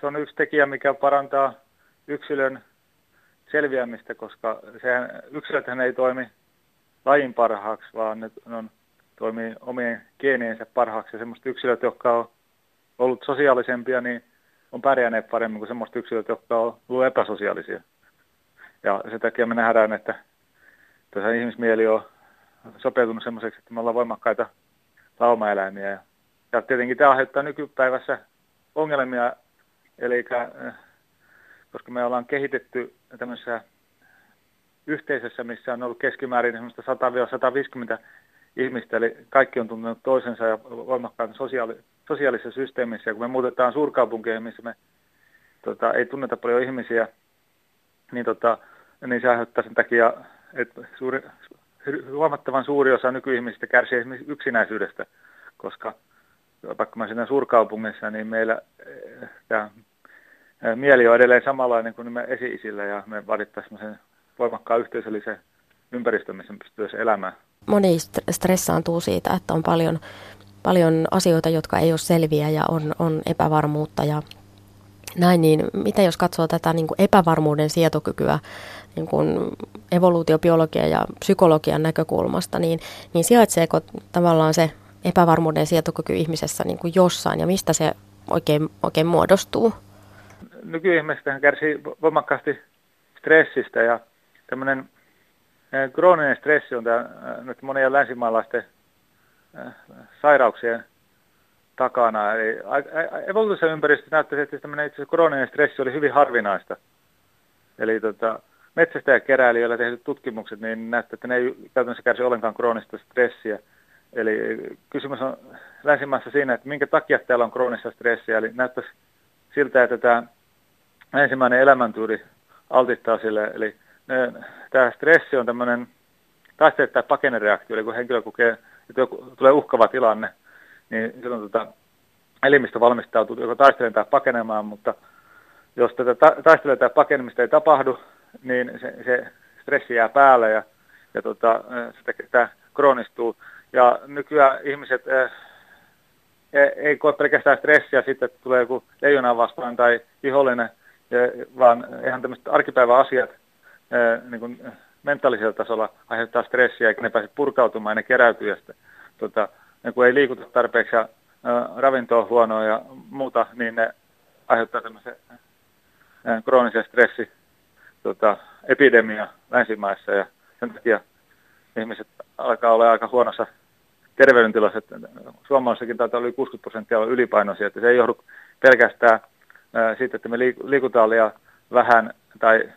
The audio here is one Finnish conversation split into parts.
se on yksi tekijä, mikä parantaa yksilön selviämistä, koska sehän, yksilöthän ei toimi lajin parhaaksi, vaan ne on, toimii omien geeniensä parhaaksi. Ja semmoista yksilöt, jotka on ollut sosiaalisempia, niin on pärjänneet paremmin kuin semmoista yksilöt, jotka on ollut epäsosiaalisia. Ja sen takia me nähdään, että tässä ihmismieli on sopeutunut semmoiseksi, että me ollaan voimakkaita laumaeläimiä. Ja tietenkin tämä aiheuttaa nykypäivässä ongelmia, eli äh, koska me ollaan kehitetty tämmöisessä yhteisössä, missä on ollut keskimäärin 100-150 ihmistä, eli kaikki on tuntenut toisensa ja voimakkaan sosiaali, sosiaalisessa systeemissä. Ja kun me muutetaan suurkaupunkeihin, missä me tota, ei tunneta paljon ihmisiä, niin, tota, niin se aiheuttaa sen takia, että suuri, huomattavan suuri osa nykyihmisistä kärsii esimerkiksi yksinäisyydestä, koska vaikka mä siinä suurkaupungissa, niin meillä eh, tämä mieli on edelleen samanlainen kuin me esi-isillä ja me vaadittaisiin voimakkaan yhteisöllisen ympäristön, missä pystyisi elämään. Moni stressaantuu siitä, että on paljon, paljon asioita, jotka ei ole selviä ja on, on epävarmuutta ja näin, niin mitä jos katsoo tätä niin kuin epävarmuuden sietokykyä niin kuin evoluutiobiologian ja psykologian näkökulmasta, niin, niin sijaitseeko tavallaan se epävarmuuden sietokyky ihmisessä niin kuin jossain ja mistä se oikein, oikein muodostuu? Nykyihmiset kärsii voimakkaasti stressistä ja tämmöinen eh, krooninen stressi on tämä, eh, nyt monia länsimaalaisten eh, sairauksien takana. Eli evoluutiossa ympäristössä näyttäisi, että tämmöinen itse krooninen stressi oli hyvin harvinaista. Eli tota, metsästäjäkeräilijöillä tehdyt tutkimukset, niin näyttää, että ne ei käytännössä kärsi ollenkaan kroonista stressiä. Eli kysymys on länsimaissa siinä, että minkä takia täällä on kroonista stressiä. Eli näyttäisi siltä, että tämä ensimmäinen elämäntyyli altittaa sille. Eli tämä stressi on tämmöinen taistele- tai pakenereaktio, eli kun henkilö kokee, että tulee uhkava tilanne, niin silloin tota, elimistö valmistautuu joko taistelemaan tai pakenemaan, mutta jos tätä ta- taistelua tai pakenemista ei tapahdu, niin se, se stressi jää päälle ja, ja tota, se tämä kroonistuu. Ja nykyään ihmiset äh, ei koe pelkästään stressiä sitten, että tulee joku leijona vastaan tai vihollinen, vaan ihan tämmöiset arkipäivän asiat niin kuin mentaalisella tasolla aiheuttaa stressiä, eikä ne pääse purkautumaan, ne keräytyy ja sitten, tota, kun ei liikuta tarpeeksi ja ravinto on huonoa ja muuta, niin ne aiheuttaa tämmöisen kroonisen stressi tota, epidemia länsimaissa ja sen takia ihmiset alkaa olla aika huonossa terveydentilassa. Suomalaissakin taitaa olla yli 60 prosenttia ylipainoisia, että se ei johdu pelkästään ää, siitä, että me liikutaan liian vähän tai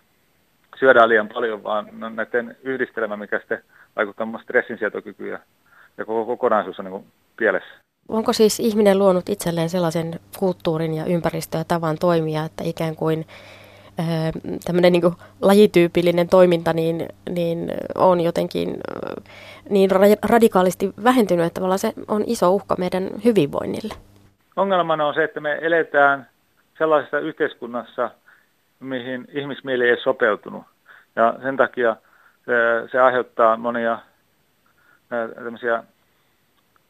syödään liian paljon, vaan näiden yhdistelmä, mikä sitten vaikuttaa muun stressin sietokykyyn ja koko kokonaisuus on niin pielessä. Onko siis ihminen luonut itselleen sellaisen kulttuurin ja ympäristön ja tavan toimia, että ikään kuin tämmöinen niin lajityypillinen toiminta niin, niin on jotenkin niin radikaalisti vähentynyt, että tavallaan se on iso uhka meidän hyvinvoinnille. Ongelmana on se, että me eletään sellaisessa yhteiskunnassa, mihin ihmismieli ei sopeutunut. Ja sen takia se, aiheuttaa monia tämmöisiä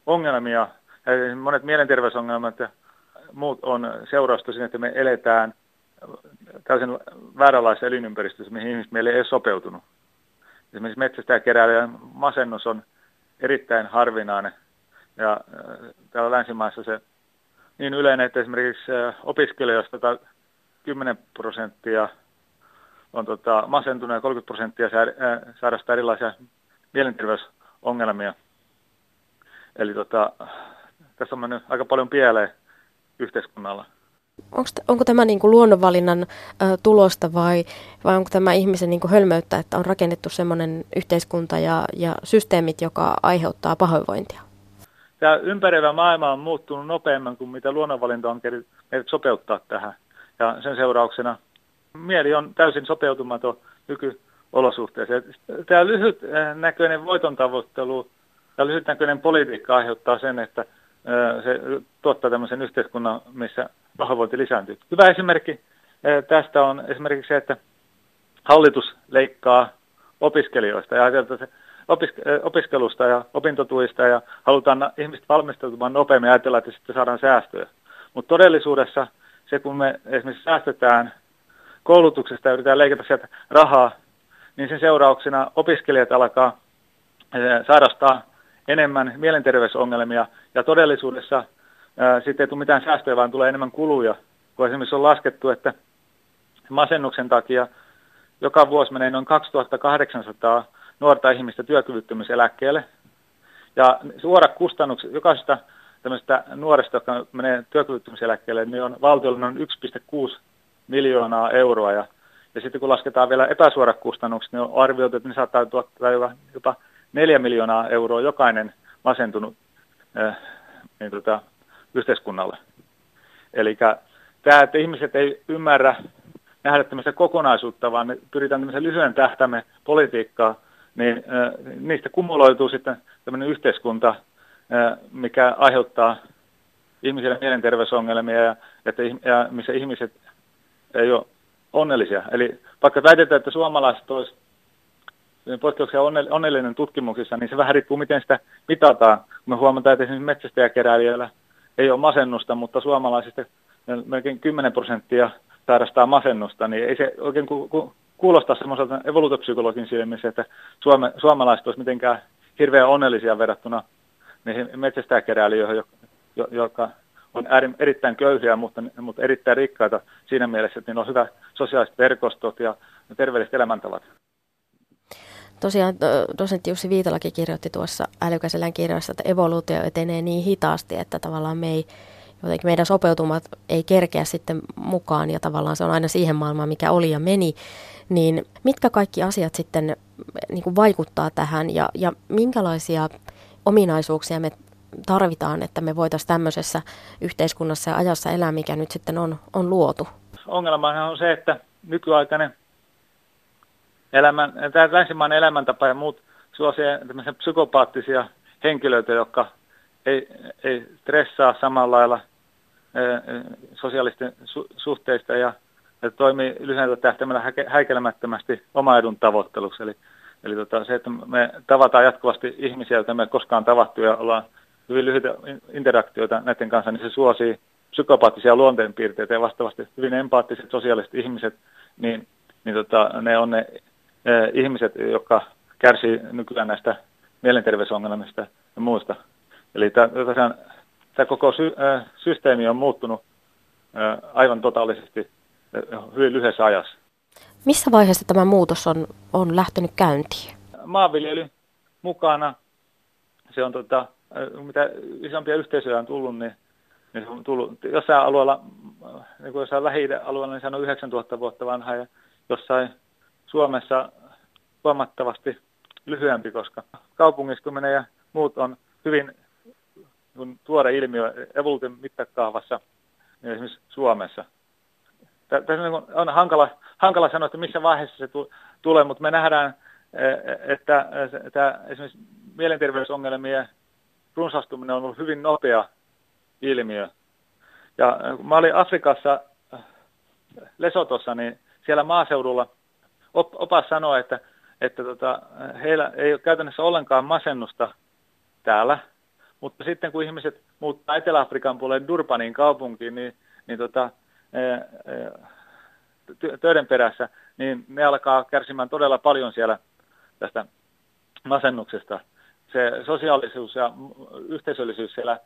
ongelmia. Monet mielenterveysongelmat ja muut on seurausta siinä, että me eletään – täysin vääränlaisessa elinympäristössä, mihin ihmismieli ei sopeutunut. Esimerkiksi metsästäjäkeräilijän masennus on erittäin harvinainen. Ja täällä länsimaissa se niin yleinen, että esimerkiksi opiskelijoista 10 prosenttia on tota, masentunut ja 30 prosenttia sairastaa erilaisia mielenterveysongelmia. Eli tota, tässä on mennyt aika paljon pieleen yhteiskunnalla. Onko, onko tämä niin kuin luonnonvalinnan ö, tulosta vai, vai onko tämä ihmisen niin kuin hölmöyttä, että on rakennettu sellainen yhteiskunta ja, ja systeemit, joka aiheuttaa pahoinvointia? Tämä ympäröivä maailma on muuttunut nopeammin kuin mitä luonnonvalinta on meidät sopeuttaa tähän. Ja sen seurauksena mieli on täysin sopeutumaton nykyolosuhteeseen. Tämä lyhytnäköinen voiton tavoittelu ja lyhytnäköinen politiikka aiheuttaa sen, että se tuottaa tämmöisen yhteiskunnan, missä pahoinvointi lisääntyy. Hyvä esimerkki tästä on esimerkiksi se, että hallitus leikkaa opiskelijoista ja opiskelusta ja opintotuista ja halutaan ihmiset valmistautumaan nopeammin ja ajatella, että sitten saadaan säästöjä. Mutta todellisuudessa se kun me esimerkiksi säästetään koulutuksesta ja yritetään leikata sieltä rahaa, niin sen seurauksena opiskelijat alkaa sairastaa enemmän mielenterveysongelmia ja todellisuudessa sitten ei tule mitään säästöjä, vaan tulee enemmän kuluja, kun esimerkiksi on laskettu, että masennuksen takia joka vuosi menee noin 2800 nuorta ihmistä työkyvyttömyyseläkkeelle. Ja suorat kustannukset jokaisesta tämmöistä nuoresta, joka menee työkyvyttömyyseläkkeelle, niin on valtiolla noin 1,6 miljoonaa euroa. Ja, ja sitten kun lasketaan vielä epäsuorat kustannukset, niin on arvioitu, että ne saattaa tuottaa jopa, jopa 4 miljoonaa euroa jokainen masentunut äh, niin tota, yhteiskunnalle. Eli tämä, että ihmiset ei ymmärrä nähdä tämmöistä kokonaisuutta, vaan me pyritään tämmöisen lyhyen tähtäimen politiikkaa, niin niistä kumuloituu sitten tämmöinen yhteiskunta, mikä aiheuttaa ihmisille mielenterveysongelmia ja, että, ja missä ihmiset ei ole onnellisia. Eli vaikka väitetään, että suomalaiset olisivat poikkeuksellisen onnellinen tutkimuksissa, niin se vähän riippuu, miten sitä mitataan. Me huomataan, että esimerkiksi metsästäjäkeräilijöillä ei ole masennusta, mutta suomalaisista melkein 10 prosenttia sairastaa masennusta, niin ei se oikein ku, kuulostaa semmoiselta evoluutopsykologin silmissä, että suome, suomalaiset olisivat mitenkään hirveän onnellisia verrattuna niihin metsästäjäkeräilijöihin, jotka on erittäin köyhiä, mutta, mutta erittäin rikkaita siinä mielessä, että niillä on hyvä sosiaaliset verkostot ja terveelliset elämäntavat. Tosiaan dosentti Jussi Viitalakin kirjoitti tuossa älykäselän kirjassa, että evoluutio etenee niin hitaasti, että tavallaan me ei, jotenkin meidän sopeutumat ei kerkeä sitten mukaan ja tavallaan se on aina siihen maailmaan, mikä oli ja meni. Niin mitkä kaikki asiat sitten niin kuin vaikuttaa tähän ja, ja minkälaisia ominaisuuksia me tarvitaan, että me voitaisiin tämmöisessä yhteiskunnassa ja ajassa elää, mikä nyt sitten on, on luotu? Ongelmahan on se, että nykyaikainen elämän, tämä länsimainen elämäntapa ja muut suosii psykopaattisia henkilöitä, jotka ei, ei stressaa samalla lailla sosiaalisten su, suhteista ja, ja toimii lyhyellä tähtäimellä häikelemättömästi oma edun tavoitteluksi. Eli, eli tota, se, että me tavataan jatkuvasti ihmisiä, joita me koskaan tavattu ja ollaan hyvin lyhyitä interaktioita näiden kanssa, niin se suosii psykopaattisia luonteenpiirteitä ja vastaavasti hyvin empaattiset sosiaaliset ihmiset, niin, niin tota, ne on ne eh, ihmiset, jotka kärsii nykyään näistä mielenterveysongelmista ja muista. Eli tämä koko sy, äh, systeemi on muuttunut äh, aivan totaalisesti hyvin lyhyessä ajassa. Missä vaiheessa tämä muutos on, on lähtenyt käyntiin? Maanviljely mukana. Se on tota, mitä isompia yhteisöjä on tullut, niin, niin se on tullut jossain alueella, niin kuin jossain lähi alueella, niin se on 9000 vuotta vanha ja jossain Suomessa huomattavasti lyhyempi, koska kaupungistuminen ja muut on hyvin kun tuore ilmiö evoluution mittakaavassa niin esimerkiksi Suomessa. Tässä on hankala, hankala sanoa, että missä vaiheessa se tulee, mutta me nähdään, e, että tämä esimerkiksi mielenterveysongelmien runsastuminen on ollut hyvin nopea ilmiö. Ja kun mä olin Afrikassa Lesotossa, niin siellä maaseudulla opas sanoi, että, että tota, heillä ei ole käytännössä ollenkaan masennusta täällä, mutta sitten kun ihmiset muuttaa Etelä-Afrikan puolelle Durbanin kaupunkiin, niin, niin tota, töiden perässä, niin ne alkaa kärsimään todella paljon siellä tästä masennuksesta. Se sosiaalisuus ja yhteisöllisyys siellä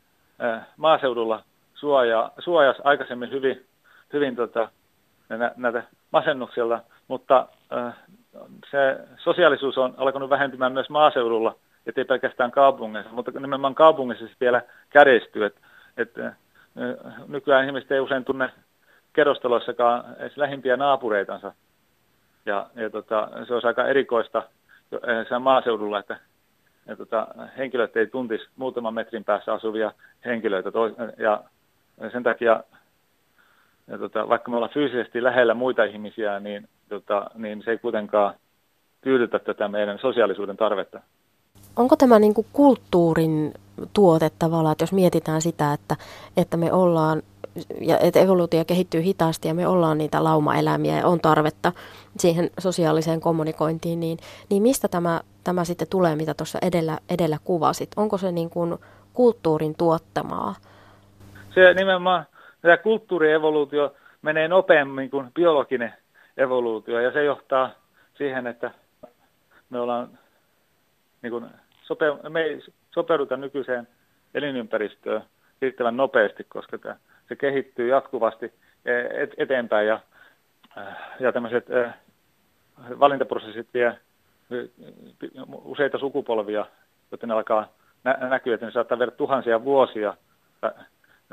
maaseudulla suojaa, suojasi aikaisemmin hyvin, hyvin tota, näitä masennuksilla, mutta se sosiaalisuus on alkanut vähentymään myös maaseudulla – ettei pelkästään kaupungeissa, mutta nimenomaan kaupungissa se vielä kärjistyy, että nykyään ihmiset ei usein tunne kerrostaloissakaan edes lähimpiä naapureitansa. Ja, ja tota, se on aika erikoista se maaseudulla, että ja tota, henkilöt ei tuntisi muutaman metrin päässä asuvia henkilöitä. Toi, ja sen takia, ja tota, vaikka me ollaan fyysisesti lähellä muita ihmisiä, niin, tota, niin se ei kuitenkaan tyydytä tätä meidän sosiaalisuuden tarvetta onko tämä niin kuin kulttuurin tuote tavallaan, että jos mietitään sitä, että, että me ollaan, ja että evoluutio kehittyy hitaasti ja me ollaan niitä laumaeläimiä ja on tarvetta siihen sosiaaliseen kommunikointiin, niin, niin mistä tämä, tämä sitten tulee, mitä tuossa edellä, edellä kuvasit? Onko se niin kuin kulttuurin tuottamaa? Se nimenomaan tämä kulttuurievoluutio menee nopeammin kuin biologinen evoluutio ja se johtaa siihen, että me ollaan niin kuin, sope, me ei sopeuduta nykyiseen elinympäristöön riittävän nopeasti, koska tämä, se kehittyy jatkuvasti e, et, eteenpäin ja, äh, ja tämmöiset äh, valintaprosessit vie useita sukupolvia, joten alkaa nä- näkyä, että ne saattaa viedä tuhansia vuosia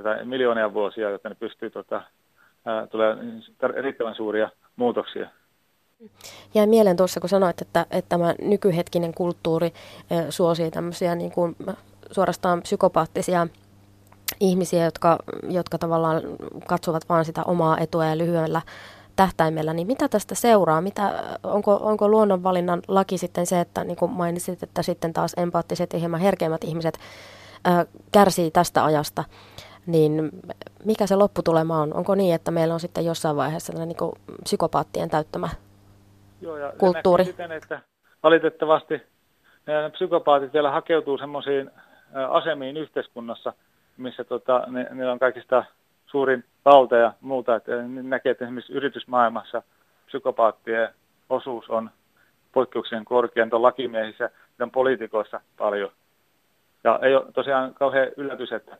tai, miljoonia vuosia, jotta ne pystyy tota, tulee riittävän suuria muutoksia. Jäi mieleen tuossa, kun sanoit, että, että tämä nykyhetkinen kulttuuri suosii tämmöisiä niin kuin suorastaan psykopaattisia ihmisiä, jotka, jotka tavallaan katsovat vain sitä omaa etua ja lyhyellä tähtäimellä, niin mitä tästä seuraa? Mitä, onko, onko luonnonvalinnan laki sitten se, että niin kuin mainitsit, että sitten taas empaattiset ja hieman herkeimmät ihmiset ää, kärsii tästä ajasta, niin mikä se lopputulema on? Onko niin, että meillä on sitten jossain vaiheessa niin kuin psykopaattien täyttämä Joo, ja kulttuuri? Siten, että valitettavasti psykopaatit vielä hakeutuu semmoisiin asemiin yhteiskunnassa, missä tota, ne, ne on kaikista suurin valta ja muuta. Että näkee, että esimerkiksi yritysmaailmassa psykopaattien osuus on poikkeuksien korkean tuon lakimiehissä ja poliitikoissa paljon. Ja ei ole tosiaan kauhean yllätys, että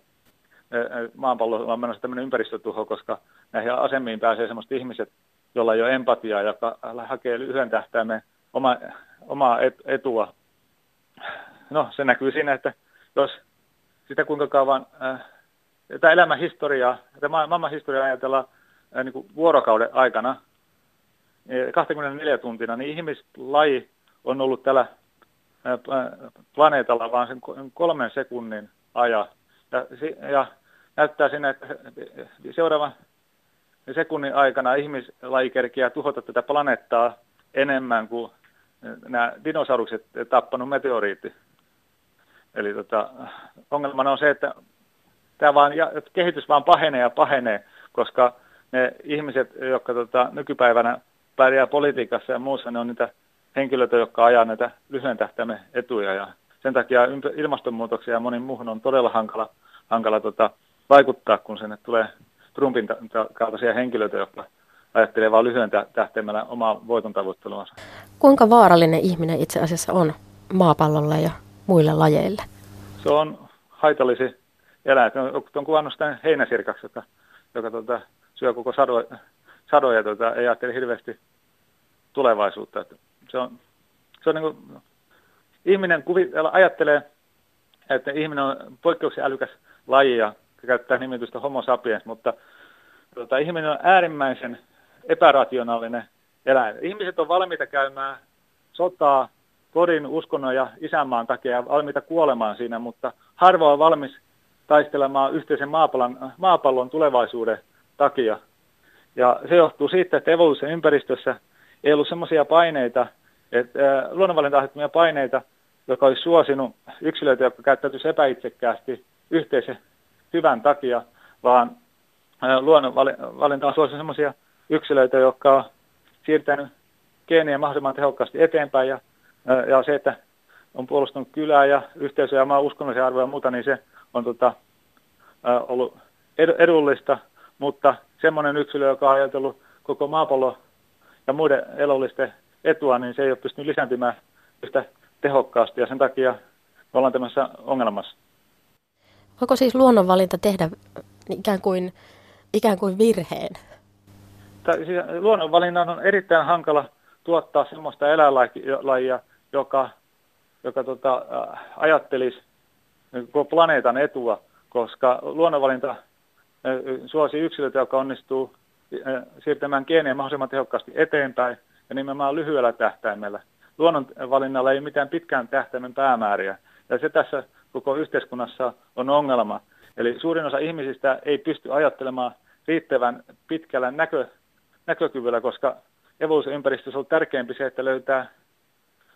maapallo on menossa tämmöinen ympäristötuho, koska näihin asemiin pääsee sellaiset ihmiset, joilla ei ole empatiaa, joka hakee lyhyen tähtäimen oma, omaa etua. No, se näkyy siinä, että jos sitä kuinka kauan äh, tätä elämän historiaa, tätä maailman historiaa ajatellaan ää, niin kuin vuorokauden aikana, 24 tuntina, niin ihmislaji on ollut tällä planeetalla vain sen kolmen sekunnin ajan. Ja, ja näyttää sinne, että seuraavan sekunnin aikana ihmislaji kerkiää tuhota tätä planeettaa enemmän kuin nämä dinosaurukset tappanut meteoriitti. Eli tota, ongelmana on se, että tämä vaan, ja, kehitys vaan pahenee ja pahenee, koska ne ihmiset, jotka tota, nykypäivänä pärjää politiikassa ja muussa, ne on niitä henkilöitä, jotka ajaa näitä lyhyen tähtäimen etuja. Ja sen takia ilmastonmuutoksia ja monin muuhun on todella hankala, hankala tota, vaikuttaa, kun sinne tulee Trumpin kaltaisia henkilöitä, jotka ajattelee vain lyhyen tähtäimellä omaa voiton. Kuinka vaarallinen ihminen itse asiassa on maapallolle ja muille lajeille? Se on haitallisi eläin. On, kuvannut sitä heinäsirkaksi, joka, joka tota, syö koko sado, sadoja, tota, ei ajattele hirveästi tulevaisuutta. Että se on, se on niin kuin, ihminen kuvi, ajattelee, että ihminen on poikkeuksen älykäs laji ja käyttää nimitystä homo sapiens, mutta tota, ihminen on äärimmäisen epärationaalinen eläin. Ihmiset on valmiita käymään sotaa kodin, uskonnon ja isänmaan takia valmiita kuolemaan siinä, mutta harva on valmis taistelemaan yhteisen maapallon, maapallon tulevaisuuden takia. Ja se johtuu siitä, että evoluution ympäristössä ei ollut sellaisia paineita, että luonnonvalinta paineita, joka olisi suosinut yksilöitä, jotka käyttäytyisivät epäitsekkäästi yhteisen hyvän takia, vaan luonnonvalinta on suosinut sellaisia yksilöitä, jotka on siirtänyt geeniä mahdollisimman tehokkaasti eteenpäin ja, ja se, että on puolustanut kylää ja yhteisöjä ja maan uskonnollisia arvoja ja muuta, niin se on tota, ollut ed- edullista, mutta semmoinen yksilö, joka on ajatellut koko maapallo ja muiden elollisten etua, niin se ei ole pystynyt lisääntymään yhtä tehokkaasti ja sen takia me ollaan tämmöisessä ongelmassa. Voiko siis luonnonvalinta tehdä ikään kuin, ikään kuin virheen? Siis luonnonvalinnan on erittäin hankala tuottaa sellaista eläinlajia, joka, joka tota, ajattelisi koko planeetan etua, koska luonnonvalinta suosi yksilöitä, joka onnistuu siirtämään geenejä mahdollisimman tehokkaasti eteenpäin ja nimenomaan lyhyellä tähtäimellä. Luonnonvalinnalla ei mitään pitkään tähtäimen päämääriä ja se tässä koko yhteiskunnassa on ongelma. Eli suurin osa ihmisistä ei pysty ajattelemaan riittävän pitkällä näkö, näkökyvyllä, koska evoluusioympäristössä on tärkeämpi se, että löytää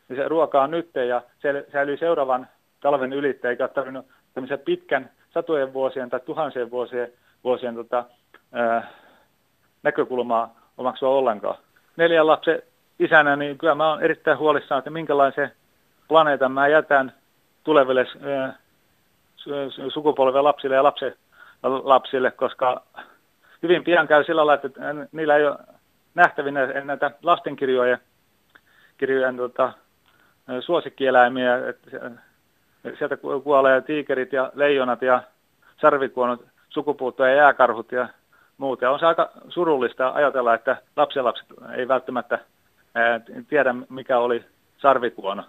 niin se ruokaa nyt ja säilyy seuraavan talven ylittä, eikä ole tarvinnut tämmöisen pitkän satojen vuosien tai tuhansien vuosien, vuosien tota, ää, näkökulmaa omaksua ollenkaan. Neljän lapsen isänä, niin kyllä mä olen erittäin huolissaan, että minkälaisen planeetan mä jätän tuleville ää, sukupolville lapsille ja lapsen lapsille, koska hyvin pian käy sillä lailla, että niillä ei ole nähtävinä näitä lastenkirjoja, kirjojen tota, suosikkieläimiä, sieltä kuolee tiikerit ja leijonat ja sarvikuonot, sukupuutto ja jääkarhut ja muut. Ja on se aika surullista ajatella, että lapsenlapset ei välttämättä tiedä, mikä oli sarvikuono.